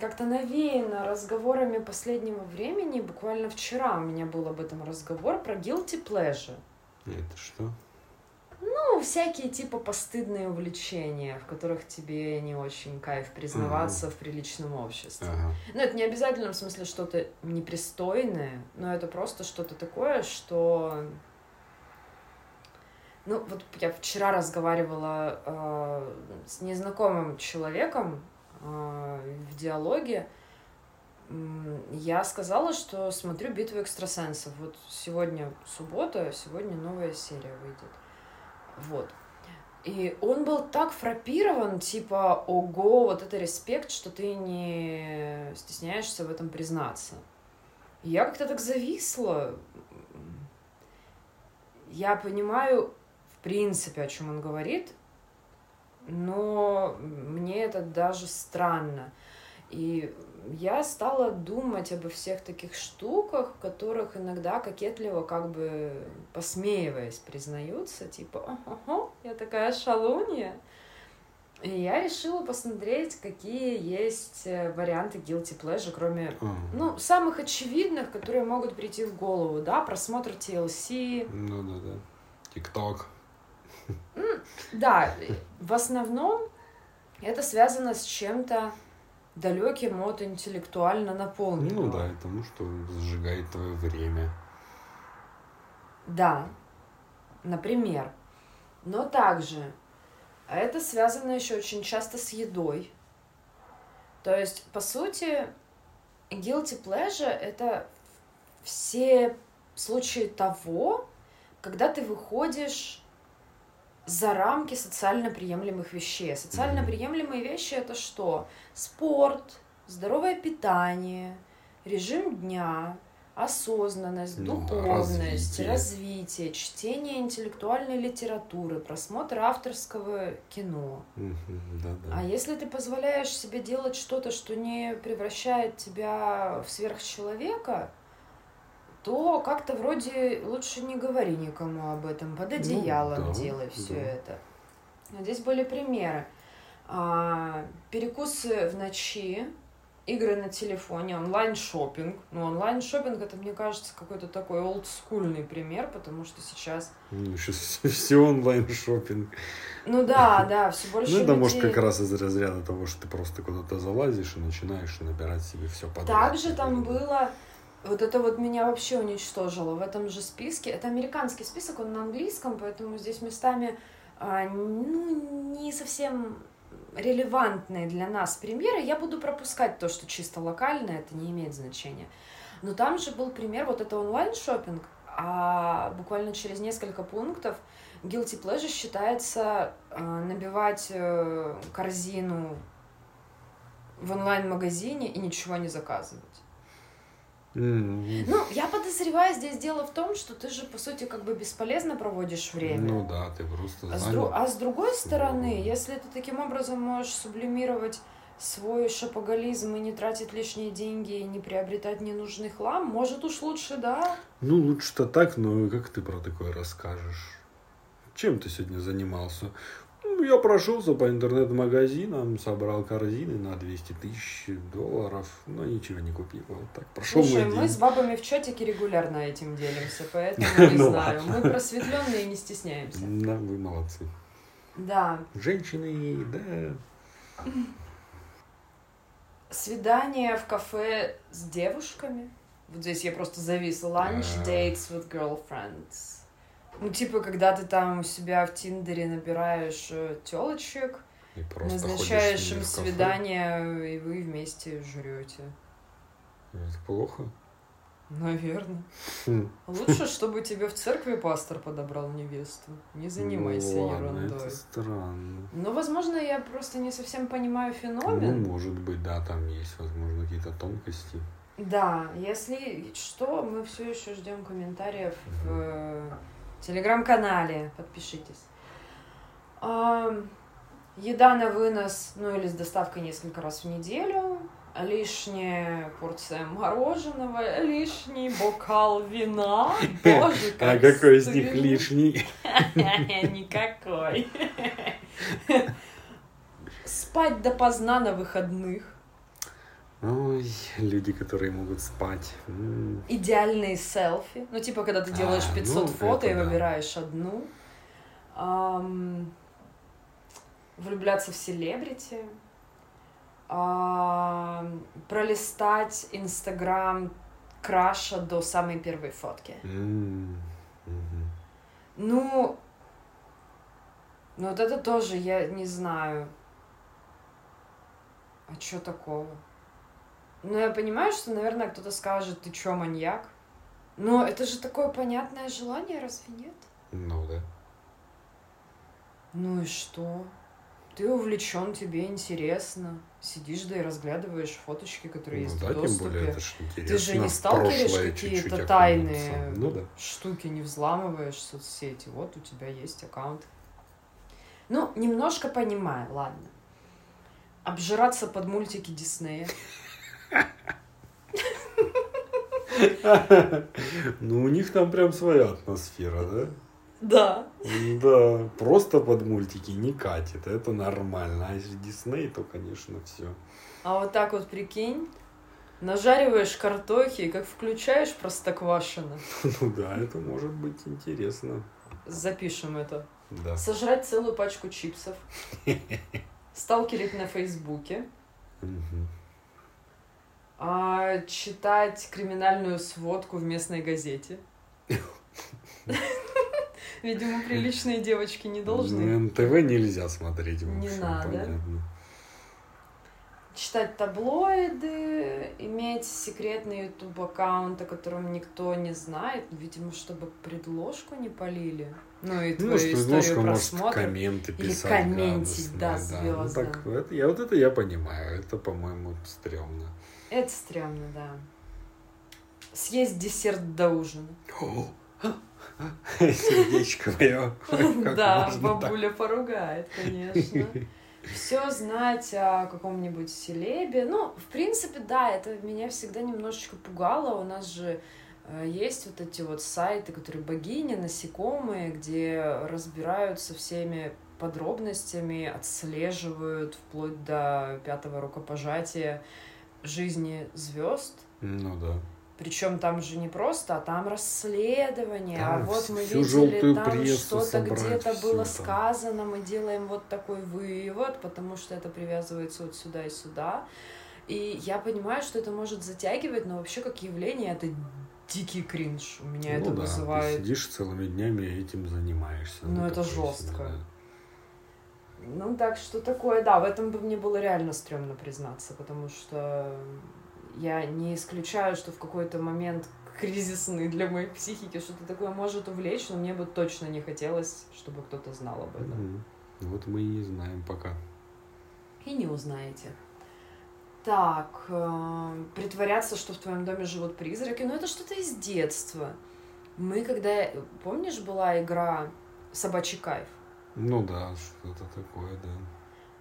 как-то навеяно разговорами последнего времени. Буквально вчера у меня был об этом разговор про guilty pleasure. Это что? Ну, всякие типа постыдные увлечения, в которых тебе не очень кайф признаваться ага. в приличном обществе. Ага. Ну, это не обязательно в смысле что-то непристойное, но это просто что-то такое, что ну, вот я вчера разговаривала э, с незнакомым человеком э, в диалоге. Я сказала, что смотрю «Битву экстрасенсов». Вот сегодня суббота, сегодня новая серия выйдет. Вот. И он был так фрапирован, типа, ого, вот это респект, что ты не стесняешься в этом признаться. И я как-то так зависла. Я понимаю, в принципе, о чем он говорит, но мне это даже странно. И я стала думать обо всех таких штуках, в которых иногда кокетливо, как бы посмеиваясь, признаются, типа, ого, я такая шалунья. И я решила посмотреть, какие есть э, варианты guilty pleasure, кроме, uh-huh. ну, самых очевидных, которые могут прийти в голову, да, просмотр TLC. Ну да, да. TikTok. Да, в основном это связано с чем-то далеким от интеллектуально наполненного. Ну да, тому, что сжигает твое время. Да, например. Но также это связано еще очень часто с едой. То есть, по сути, guilty pleasure — это все случаи того, когда ты выходишь за рамки социально приемлемых вещей. Социально приемлемые вещи это что? Спорт, здоровое питание, режим дня, осознанность, ну, духовность, развитие. развитие, чтение интеллектуальной литературы, просмотр авторского кино. да, да. А если ты позволяешь себе делать что-то, что не превращает тебя в сверхчеловека, то как-то вроде лучше не говори никому об этом, под ну одеялом ну, да, делай все да. это. Здесь были примеры. А, перекусы в ночи игры на телефоне, онлайн-шоппинг. Ну, онлайн-шоппинг это, мне кажется, какой-то такой олдскульный пример, потому что сейчас... Ну, сейчас все онлайн-шоппинг. Ну да, да, все больше Ну, это людей... может как раз из разряда того, что ты просто куда-то залазишь и начинаешь набирать себе все подряд. Также там было... Вот это вот меня вообще уничтожило. В этом же списке... Это американский список, он на английском, поэтому здесь местами а, ну, не совсем релевантные для нас примеры. Я буду пропускать то, что чисто локально, это не имеет значения. Но там же был пример, вот это онлайн-шопинг, а буквально через несколько пунктов guilty pleasure считается э, набивать э, корзину в онлайн-магазине и ничего не заказывать. Ну, я подозреваю, здесь дело в том, что ты же, по сути, как бы бесполезно проводишь время. Ну да, ты просто А с, занят. дру- а с другой стороны, если ты таким образом можешь сублимировать свой шапоголизм и не тратить лишние деньги, и не приобретать ненужный хлам, может уж лучше, да? Ну, лучше-то так, но как ты про такое расскажешь? Чем ты сегодня занимался? Ну, я прошелся по интернет-магазинам, собрал корзины на 200 тысяч долларов, но ничего не купил. Вот так прошел Слушай, мы день. с бабами в чатике регулярно этим делимся, поэтому не Ну знаю. Мы просветленные и не стесняемся. Да, вы молодцы. Да. Женщины, да. Свидание в кафе с девушками. Вот здесь я просто зависла. Lunch А. dates with girlfriends. Ну, типа, когда ты там у себя в Тиндере набираешь телочек, И просто назначаешь им свидание, и вы вместе жрете. Это плохо. Наверное. Хм. Лучше, чтобы тебе в церкви пастор подобрал невесту. Не занимайся Ну, ладно, ерундой. Это странно. Но, возможно, я просто не совсем понимаю Ну, феномен. может быть, да, там есть, возможно, какие-то тонкости. Да, если что, мы все еще ждем комментариев в э, телеграм-канале. Подпишитесь. Еда на вынос, ну или с доставкой несколько раз в неделю. Лишняя порция мороженого, лишний бокал вина. Боже, как А какой из них лишний? Никакой. Спать допоздна на выходных. Ой, люди, которые могут спать. М. идеальные селфи. Ну, типа, когда ты делаешь А, 500 ну, фото и да. выбираешь одну. Ам, влюбляться в селебрити. Ам, пролистать Инстаграм краша до самой первой фотки. Мгм. Ну, ну вот это тоже я не знаю. А что такого? Ну, я понимаю, что, наверное, кто-то скажет, ты чё, маньяк? Но это же такое понятное желание, разве нет? Ну да. Ну и что? Ты увлечен, тебе интересно. Сидишь, да и разглядываешь фоточки, которые Ну есть да, в тем доступе. более это ж интересно. Ты же не сталкиваешь какие-то тайные. Ну да. штуки, не взламываешь в соцсети. Вот у тебя есть аккаунт. Ну, немножко понимаю, ладно. Обжираться под мультики Диснея. Ну, у них там прям своя атмосфера, да? Да. Да, просто под мультики не катит, это нормально. А если Дисней, то, конечно, все. А вот так вот прикинь, нажариваешь картохи, и как включаешь простоквашино. Ну да, это может быть интересно. Запишем это. Да. Сожрать целую пачку чипсов. Сталкерить на Фейсбуке. Мгм. Читать криминальную сводку в местной газете. Видимо, приличные девочки не должны. Ну, НТВ нельзя смотреть. Не надо. понятно. Читать таблоиды, иметь секретный YouTube аккаунт, о котором никто не знает, видимо, чтобы предложку не полили. Ну и Ну, твою историю просмотров. комменты Или писать комментить, да, гадостные, Ну, звёздно. так, это, я, вот это я понимаю, это, по-моему, стрёмно. Это стрёмно, да. Съесть десерт до ужина. Сердечко мое. Да, бабуля поругает, конечно. Все знать о каком-нибудь селебе. Ну, в принципе, да, это меня всегда немножечко пугало. У нас же э, есть вот эти вот сайты, которые богини, насекомые, где разбираются всеми подробностями, отслеживают вплоть до пятого рукопожатия жизни звезд. Ну да. Причем там же не просто, а там расследование. Там а вот мы видели, там что-то где-то было там. сказано, мы делаем вот такой вывод, потому что это привязывается вот сюда и сюда. И я понимаю, что это может затягивать, но вообще как явление это дикий кринж. У меня это ну да, вызывает. ты сидишь целыми днями и этим занимаешься. Ну, это такое себе, жестко. да. Ну, так что такое, да, в этом бы мне было реально стрёмно признаться, потому что я не исключаю, что в какой-то момент кризисный для моей психики что-то такое может увлечь, но мне бы точно не хотелось, чтобы кто-то знал об этом. Мгм. Вот мы и не знаем пока. И не узнаете. Так, э, притворяться, что в твоем доме живут призраки, ну это что-то из детства. Мы когда, помнишь, была игра «Собачий кайф»? Ну да, что-то такое, да.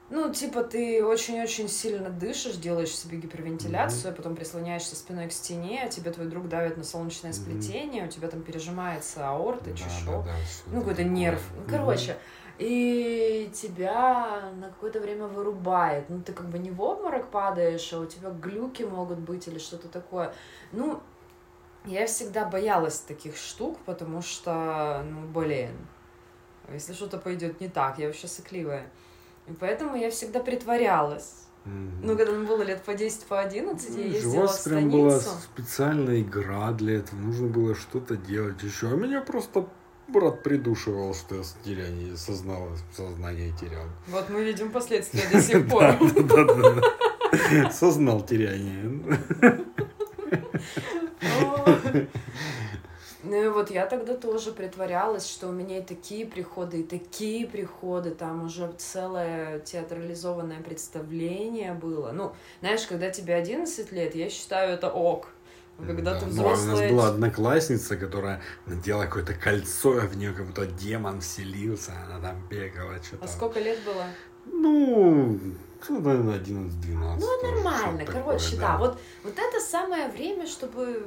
Ну, типа, ты очень-очень сильно дышишь, делаешь себе гипервентиляцию, а потом прислоняешься спиной к стене, а тебе твой друг давит на солнечное Мгм. сплетение, у тебя там пережимается аорта, да, чешок, да, да, ну, какой-то нерв. Ну, Мгм. короче, и тебя на какое-то время вырубает. Ну, ты как бы не в обморок падаешь, а у тебя глюки могут быть или что-то такое. Ну, я всегда боялась таких штук, потому что, ну, блин, если что-то пойдет не так, я вообще сыкливая. И поэтому я всегда притворялась. Ну, когда мне было лет по 10, по 11, я ездила У в вас прям была специальная игра для этого, нужно было что-то делать еще. А меня просто брат придушивал, что я теряние сознал, сознание терял. Вот мы видим последствия до сих пор. Сознал теряние. Ну и вот я тогда тоже притворялась, что у меня и такие приходы, и такие приходы, там уже целое театрализованное представление было. Ну, знаешь, когда тебе 11 лет, я считаю это ок. Когда Да. ты Ну, а у нас была одноклассница, которая надела какое-то кольцо, в нее как будто демон вселился, она там бегала, что-то. А сколько лет было? Ну, ну, наверное, 11-12. Ну, нормально. Короче, такое, да, вот, вот это самое время, чтобы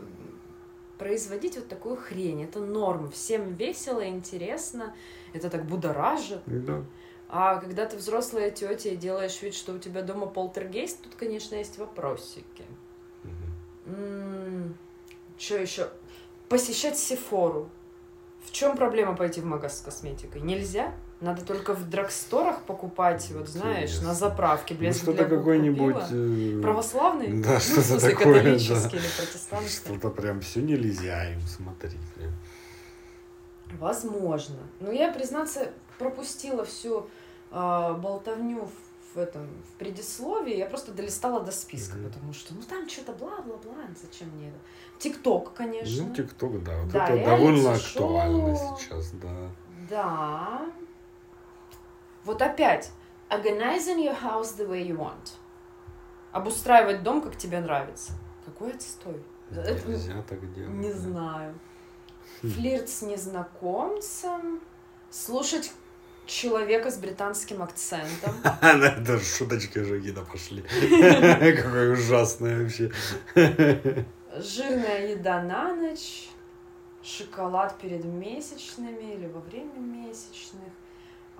производить вот такую хрень. Это норм. Всем весело, интересно. Это так будоражит. Да. А когда ты взрослая тетя и делаешь вид, что у тебя дома полтергейст, тут, конечно, есть вопросики. Мгм. Что еще? Посещать Сефору. В чем проблема пойти в магаз с косметикой? Нельзя? Надо только в драгсторах покупать, вот знаешь, на Интересно. заправке, Ну, блеск что-то для губ какой-нибудь... э, Православный? Да, ну, в что-то смысле, такое, да. или протестантский? Что-то прям все нельзя им смотреть. прям. Возможно. Но я, признаться, пропустила всю а, болтовню в, в этом в предисловии. Я просто долистала до списка, Мгм. потому что ну там что-то бла-бла-бла, зачем мне это? Тикток, конечно. Ну, ТикТок, да. Вот Да, это довольно шоу. актуально сейчас, да. Да. Вот опять. Organizing your house the way you want. Обустраивать дом, как тебе нравится. Какой отстой. Это Нельзя так делать. Не да. знаю. Хм. Флирт с незнакомцем. Слушать человека с британским акцентом. Это шуточки Жигина пошли. Какой ужасный вообще. Жирная еда на ночь. Шоколад перед месячными или во время месячных.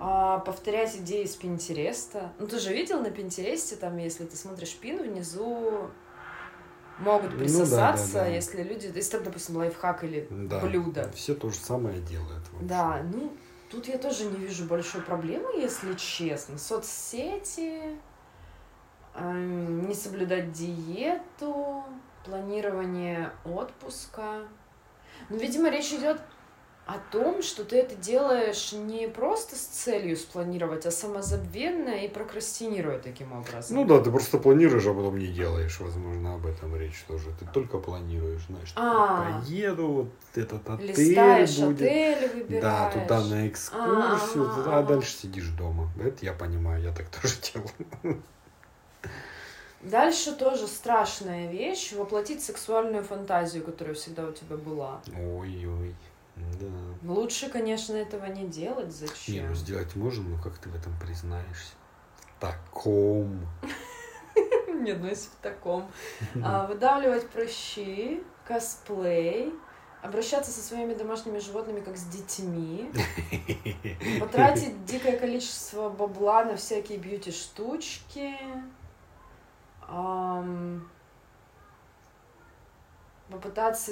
А, повторять идеи с Пинтереста. Ну, ты же видел на Пинтересте, там, если ты смотришь пин, внизу могут Ну да, присосаться, да, да. если люди... Если там, допустим, лайфхак или Да. блюдо. Все то же самое делают. в общем. Да, ну, тут я тоже не вижу большой проблемы, если честно. Соцсети, эм, не соблюдать диету, планирование отпуска. Ну, видимо, речь идет о том, что ты это делаешь не просто с целью спланировать, а самозабвенно и прокрастинируя таким образом. Ну да, ты просто планируешь, а потом не делаешь. Возможно, об этом речь тоже. Ты только планируешь, знаешь, А. поеду, вот этот отель Листаешь будет. отели, Да, выбираешь. туда на экскурсию, Ага, а дальше сидишь дома. Это я понимаю, я так тоже делаю. Дальше тоже страшная вещь воплотить сексуальную фантазию, которая всегда у тебя была. Ой-ой, да. Лучше, конечно, этого не делать. Не, Зачем? ну сделать можно, но как ты в этом признаешься? В таком. Нет, ну если в таком. А, выдавливать прыщи, косплей, обращаться со своими домашними животными как с детьми, потратить дикое количество бабла на всякие бьюти-штучки, попытаться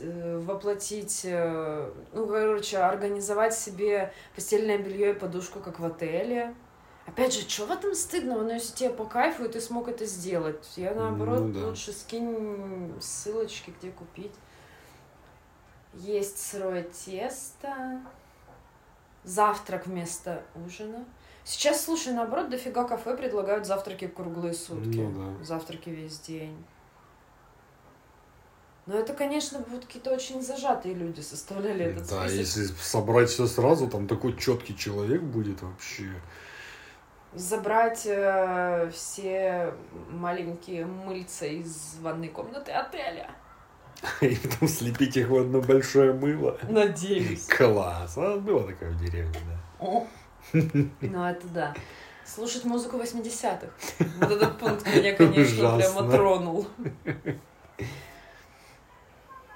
э, воплотить, э, ну, короче, организовать себе постельное белье и подушку, как в отеле. Опять же, что в этом стыдного? Ну, если тебе по кайфу, и ты смог это сделать. Я, наоборот, Ну да. лучше скинь ссылочки, где купить. Есть сырое тесто. Завтрак вместо ужина. Сейчас, слушай, наоборот, дофига кафе предлагают завтраки круглые сутки. Ну да. Завтраки весь день. Но это, конечно, вот какие-то очень зажатые люди составляли этот Да, список. если собрать все сразу, там такой четкий человек будет вообще. Забрать э, все маленькие мыльца из ванной комнаты отеля. И потом слепить их в одно большое мыло. Надеюсь. Класс. А было такое в деревне, да. Ну, это да. Слушать музыку 80-х. Вот этот пункт меня, конечно, Ужасно. прямо тронул.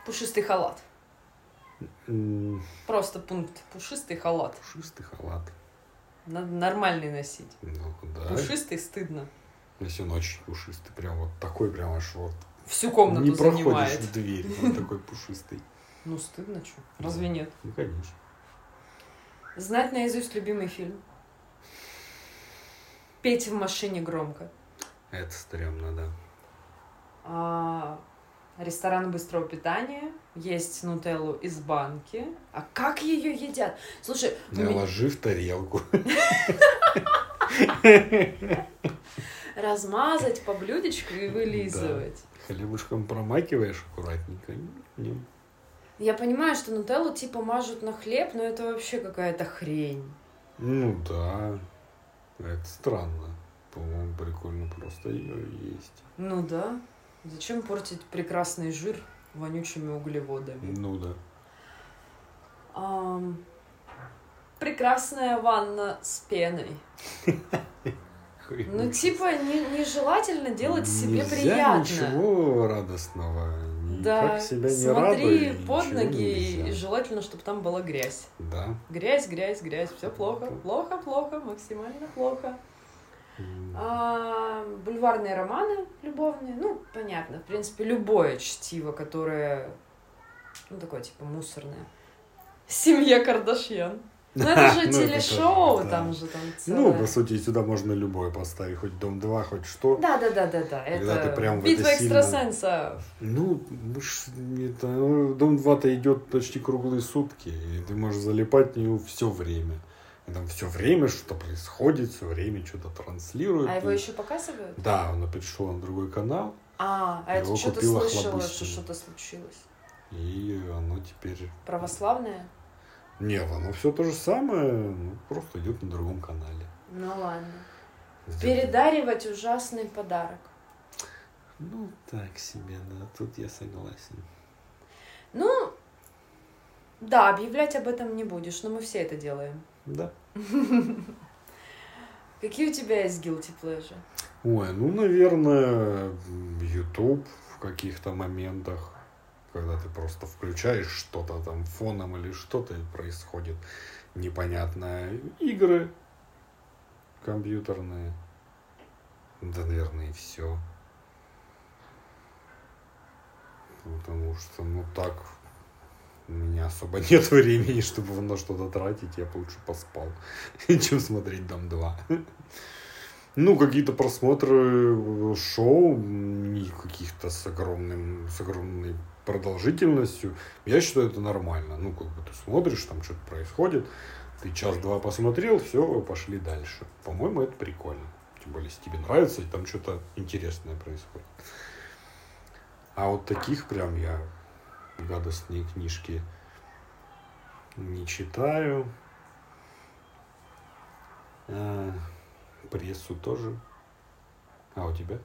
Пушистый халат. Просто пункт. Пушистый халат. Пушистый халат. Надо нормальный носить. Ну, да. Пушистый стыдно. Если он очень пушистый, прям вот такой прям аж вот. Всю комнату не проходишь занимает. в дверь, он такой пушистый. Ну, стыдно, что? Разве нет? Ну, конечно. Знать наизусть любимый фильм. Петь в машине громко. Это стрёмно, да. А, ресторан быстрого питания. Есть нутеллу из банки. А как ее едят? Слушай, меня- Наложи в тарелку. размазать по блюдечку и вылизывать. Хлебушком промакиваешь аккуратненько. Не- Я понимаю, что нутеллу типа мажут на хлеб, но это вообще какая-то хрень. Ну да. Это странно. По-моему, прикольно просто ее есть. Ну да. Зачем портить прекрасный жир вонючими углеводами? Ну да. Ам, прекрасная ванна с пеной. Ну, типа, не- нежелательно делать себе приятно. ничего радостного. Да, себя не смотри радуй, под ноги, нельзя. и желательно, чтобы там была грязь. Да. Грязь, грязь, грязь, все плохо, плохо, плохо, максимально плохо. А, бульварные романы любовные, ну, понятно, в принципе, любое чтиво, которое, ну, такое, типа, мусорное. Семья Кардашьян. Ну, это же Ну, это телешоу, да. там же там Ну, по сути, сюда можно любое поставить, хоть Дом 2, хоть что. Да, да, да, да, да. Когда Это ты прям в битва это сильно- экстрасенсов. Ну, это, ну, Дом 2-то идет почти круглые сутки, и ты можешь залипать в нее все время. Там все время что-то происходит, все время что-то транслируют. А его И- еще показывают? Да, он перешел на другой канал, А, а это что-то слышала, что что-то случилось. и оно теперь... Православное? Нет, оно все то же самое, ну, просто идет на другом канале. Ну ладно. Сделано. Передаривать ужасный подарок. Ну, так себе, да, тут я согласен. Ну, да, объявлять об этом не будешь, но мы все это делаем. Да. Какие у тебя есть guilty pleasure? Ой, ну, наверное, YouTube в каких-то моментах, когда ты просто включаешь что-то там фоном или что-то происходит непонятное. Игры компьютерные. Да, наверное, и все. Потому что, ну, так, у меня особо нет времени, чтобы на что-то тратить. Я лучше поспал, чем смотреть Дом 2. Ну, какие-то просмотры э, шоу, каких-то с огромным, с огромной продолжительностью. Я считаю, это нормально. Ну, как бы ты смотришь, там что-то происходит, ты час-два посмотрел, все, пошли дальше. По-моему, это прикольно. Тем более, если тебе нравится, и там что-то интересное происходит. А вот таких прям я гадостные книжки не читаю. А, прессу тоже. А у тебя?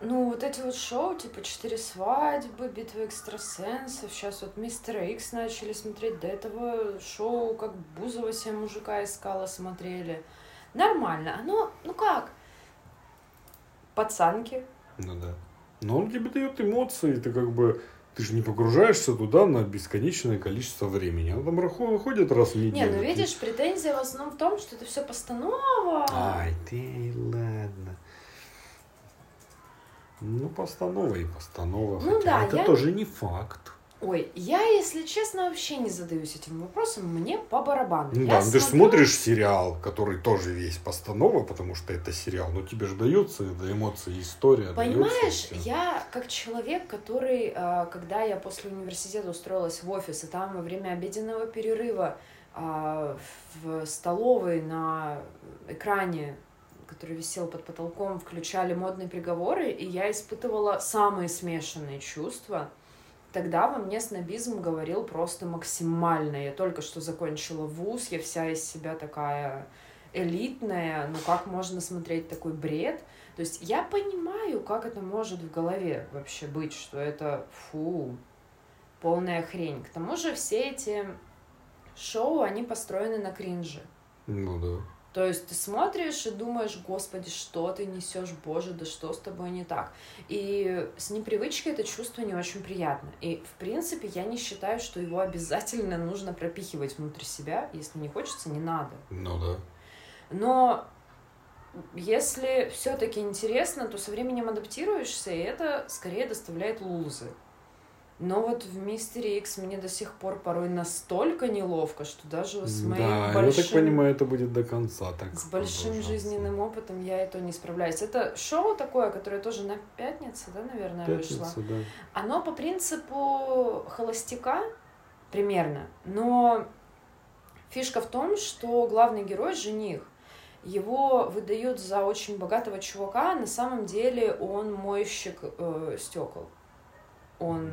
Ну, вот эти вот шоу, типа «Четыре свадьбы», «Битва экстрасенсов», сейчас вот «Мистера Икс» начали смотреть, до этого шоу, как Бузова себе мужика искала, смотрели. Нормально. Оно, ну как, пацанки. Ну да. Но он тебе дает эмоции, ты как бы ты же не погружаешься туда на бесконечное количество времени. Он там выходит раз в Не, неделю. ну Ты- видишь, претензия в основном в том, что это все постанова. Ай, ты ладно. Ну, постанова и постанова. Ну хотя да, это я- тоже не факт. Ой, я, если честно, вообще не задаюсь этим вопросом. Мне по барабану. Ну Я да, ну ты же смотрю- смотришь сериал, который тоже весь постанова, потому что это сериал, но тебе же дается до эмоций история. Понимаешь, дается, я как человек, который, э, когда я после университета устроилась в офис, и там во время обеденного перерыва а, в столовой на экране, который висел под потолком, включали модные приговоры, и я испытывала самые смешанные чувства. Тогда во мне снобизм говорил просто максимально. Я только что закончила вуз, я вся из себя такая элитная, ну как можно смотреть такой бред? То есть я понимаю, как это может в голове вообще быть, что это фу, полная хрень. К тому же все эти шоу, они построены на кринже. Ну да. То есть ты смотришь и думаешь, господи, что ты несешь, боже, да что с тобой не так. И с непривычки это чувство не очень приятно. И, в принципе, я не считаю, что его обязательно нужно пропихивать внутрь себя. Если не хочется, не надо. Ну да. Но если все-таки интересно, то со временем адаптируешься, и это скорее доставляет лузы. Но вот в Мистере Икс мне до сих пор порой настолько неловко, что даже с моим да, я большим... так понимаю, это будет до конца так С большим жизненным опытом я и то не справляюсь. Это шоу такое, которое тоже на пятнице, да, наверное, вышло. Пятница, да. Оно по принципу холостяка примерно, но фишка в том, что главный герой жених. Его выдают за очень богатого чувака, а на самом деле он мойщик э, стекол. Он.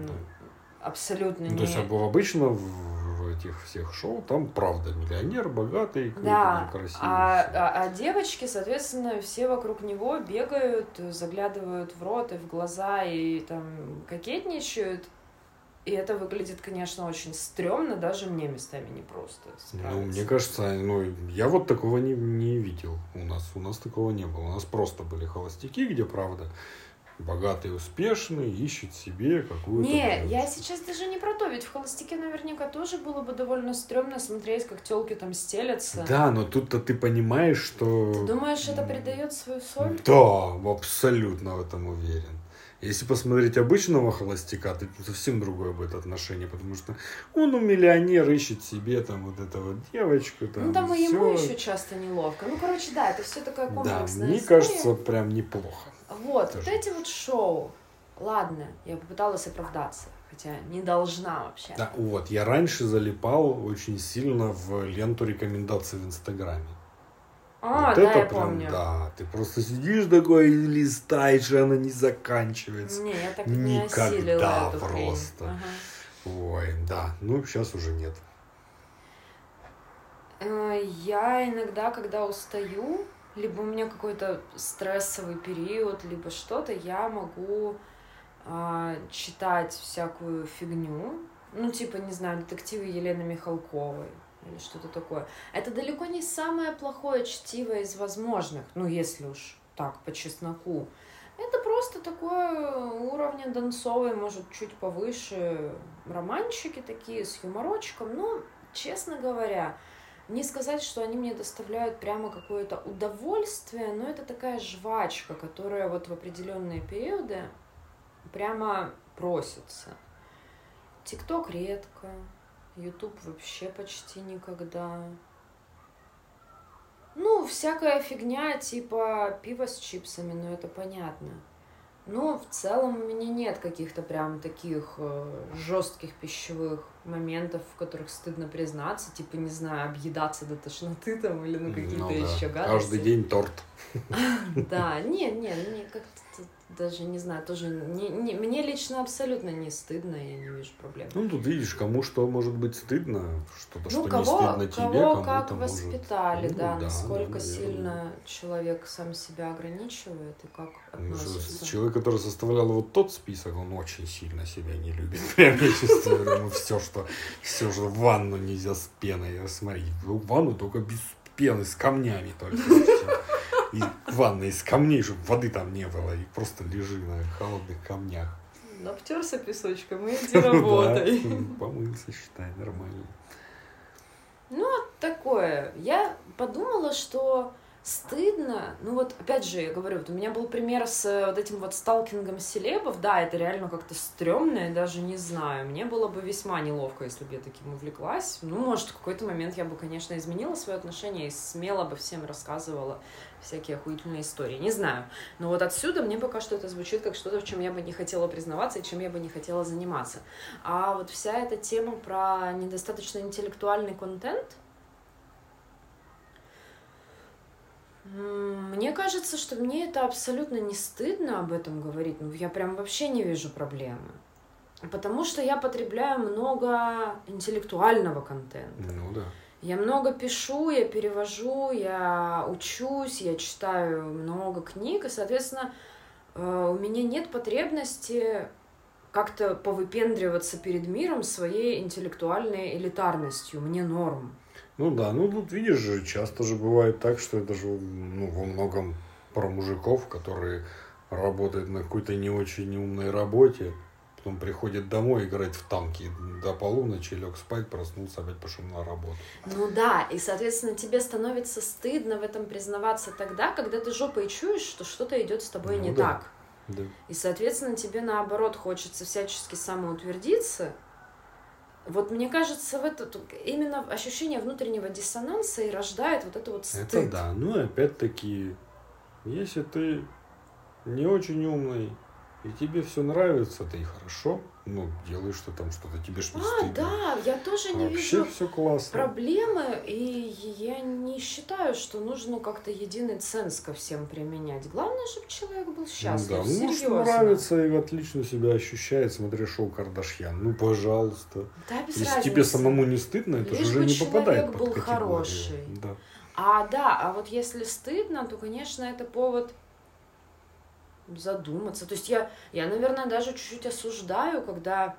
Абсолютно Ну, не... То есть об- обычно в, этих всех шоу там правда миллионер, богатый, Да, красивый. а, а, а девочки, соответственно, все вокруг него бегают, заглядывают в рот и в глаза и там кокетничают. И это выглядит, конечно, очень стрёмно, даже мне местами непросто Ну, справиться. мне кажется, ну, я вот такого не, не видел у нас. У нас такого не было. У нас просто были холостяки, где, правда, богатый, успешный, ищет себе какую-то... Не, я сейчас даже не про то, ведь в холостяке наверняка тоже было бы довольно стрёмно смотреть, как телки там стелятся. Да, но тут-то ты понимаешь, что... Ты думаешь, это придает свою соль? Да, абсолютно в этом уверен. Если посмотреть обычного холостяка, то совсем другое будет отношение, потому что он у миллионера ищет себе там вот эту вот девочку. Там, ну там и ему еще часто неловко. Ну, короче, да, это все такая Да, комплексная мне история. кажется, прям неплохо. Вот, вот Тоже. эти вот шоу. Ладно, я попыталась оправдаться, хотя не должна вообще. Да, вот, я раньше залипал очень сильно в ленту рекомендаций в Инстаграме. А, вот да, это я прям, помню. да, ты просто сидишь такой и листаешь, и она не заканчивается. Не, я так не Никогда осилила эту просто. Ага. Ой, да, ну сейчас уже нет. Э, Я иногда, когда устаю, либо у меня какой-то стрессовый период, либо что-то, я могу а, читать всякую фигню. Ну, типа, не знаю, детективы Елены Михалковой или что-то такое. Это далеко не самое плохое чтиво из возможных, ну, если уж так, по чесноку. Это просто такое уровня донцовый, может, чуть повыше. Романчики такие с юморочком. Ну, честно говоря, не сказать, что они мне доставляют прямо какое-то удовольствие, но это такая жвачка, которая вот в определенные периоды прямо просится. Тикток редко, Ютуб вообще почти никогда. Ну, всякая фигня типа пиво с чипсами, ну это понятно. Но в целом у меня нет каких-то прям таких э, жестких пищевых моментов, в которых стыдно признаться, типа, не знаю, объедаться до тошноты там или ну какие-то Ну да, еще гадости. Каждый день торт. Да, нет, нет, мне как-то даже не знаю, тоже не, не- мне лично абсолютно не стыдно, я не вижу проблем. Ну, тут видишь, кому что может быть стыдно, что-то, Ну, что не кого, стыдно тебе, кому-то как может. воспитали, Ну да, да, насколько да, сильно человек сам себя ограничивает и как Ну, относится. Человек, который составлял вот тот список, он очень сильно себя не любит. Прям я чувствую, ему все, что все, что в ванну нельзя с пеной. Смотри, в ванну только без пены, с камнями только. И ванна из камней, чтобы воды там не было. И просто лежи на холодных камнях. Обтерся песочком и иди работай. Помылся, считай, нормально. Ну, такое. Я подумала, что Стыдно. Ну вот, опять же, я говорю, вот у меня был пример с э, вот этим вот сталкингом селебов. Да, это реально как-то стрёмно, я даже не знаю. Мне было бы весьма неловко, если бы я таким увлеклась. Ну, может, в какой-то момент я бы, конечно, изменила свое отношение и смело бы всем рассказывала всякие охуительные истории. Не знаю. Но вот отсюда мне пока что это звучит как что-то, в чем я бы не хотела признаваться и чем я бы не хотела заниматься. А вот вся эта тема про недостаточно интеллектуальный контент — Мне кажется, что мне это абсолютно не стыдно об этом говорить. Ну, я прям вообще не вижу проблемы. Потому что я потребляю много интеллектуального контента. Ну да. Я много пишу, я перевожу, я учусь, я читаю много книг, и, соответственно, э, у меня нет потребности как-то повыпендриваться перед миром своей интеллектуальной элитарностью. Мне норм. Ну да, ну тут видишь же, часто же бывает так, что это же ну, во многом про мужиков, которые работают на какой-то не очень умной работе, потом приходит домой играть в танки до полуночи, лег спать, проснулся, опять пошел на работу. Ну да, и, соответственно, тебе становится стыдно в этом признаваться тогда, когда ты жопой чуешь, что что-то идет с тобой ну, не да. так. Да. И, соответственно, тебе наоборот хочется всячески самоутвердиться, вот мне кажется, в это именно ощущение внутреннего диссонанса и рождает вот это вот стыд. Это да. Ну опять-таки, если ты не очень умный, и тебе все нравится, ты и хорошо, ну, делаешь что там что-то, тебе что А, да, я тоже не Вообще вижу все классно. проблемы, и я не считаю, что нужно как-то единый ценз ко всем применять. Главное, чтобы человек был счастлив, ну, да. серьезно. Ну, нравится и отлично себя ощущает, смотря шоу Кардашьян. Ну, пожалуйста. Да, без Если разницы. тебе самому не стыдно, это Лишь же уже не попадает был под категорию. хороший. Да. А, да, а вот если стыдно, то, конечно, это повод задуматься. То есть я, я, наверное, даже чуть-чуть осуждаю, когда,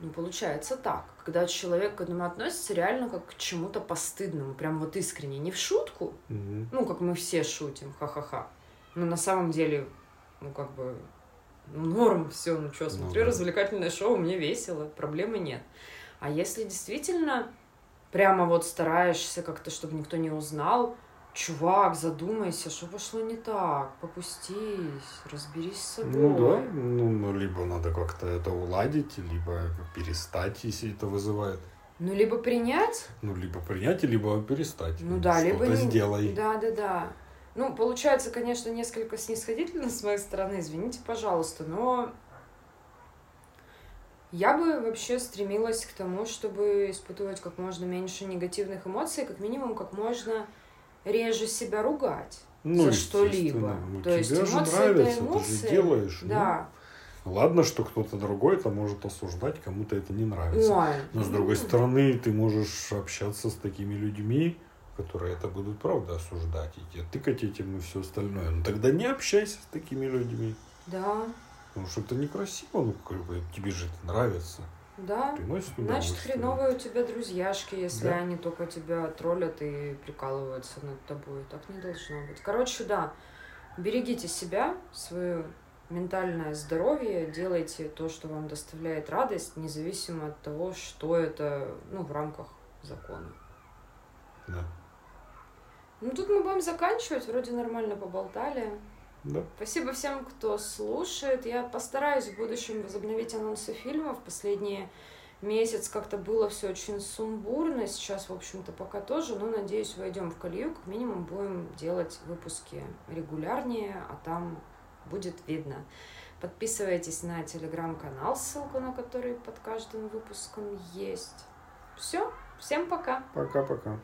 ну, получается так, когда человек к этому относится реально как к чему-то постыдному, прям вот искренне, не в шутку, Мгм. ну, как мы все шутим, ха-ха-ха. Но на самом деле, ну, как бы, ну, норм, все, ну, что, смотрю да. развлекательное шоу, мне весело, проблемы нет. А если действительно прямо вот стараешься как-то, чтобы никто не узнал, чувак, задумайся, что пошло не так, попустись, разберись с собой. Ну да, ну, ну либо надо как-то это уладить, либо перестать, если это вызывает. Ну, либо принять. Ну, либо принять, либо перестать. Ну да, либо не... сделай. Да, да, да. Ну, получается, конечно, несколько снисходительно с моей стороны, извините, пожалуйста, но я бы вообще стремилась к тому, чтобы испытывать как можно меньше негативных эмоций, как минимум, как можно реже себя ругать ну, за что-либо. Ну, То тебе есть же эмоции нравится, эмоции. ты же делаешь. ну. Да. Ладно, что кто-то другой это может осуждать, кому-то это не нравится. Ой. Но с другой ну, стороны, ты можешь общаться с такими людьми, которые это будут правда осуждать, и тебе тыкать этим и все остальное. Ну тогда не общайся с такими людьми. Да, Потому что это некрасиво, ну как бы тебе же это нравится. Да. Приносит Значит, хреновые у тебя друзьяшки, если Да. они только тебя троллят и прикалываются над тобой. Так не должно быть. Короче, да, берегите себя, свое ментальное здоровье, делайте то, что вам доставляет радость, независимо от того, что это, ну, в рамках закона. Да. Ну, тут мы будем заканчивать, вроде нормально поболтали. Да. Спасибо всем, кто слушает. Я постараюсь в будущем возобновить анонсы фильмов. Последние месяц как-то было все очень сумбурно. Сейчас, в общем-то, пока тоже. Но, надеюсь, войдем в колею. Как минимум будем делать выпуски регулярнее, а там будет видно. Подписывайтесь на телеграм-канал, ссылку на который под каждым выпуском есть. Все, всем пока! Пока-пока.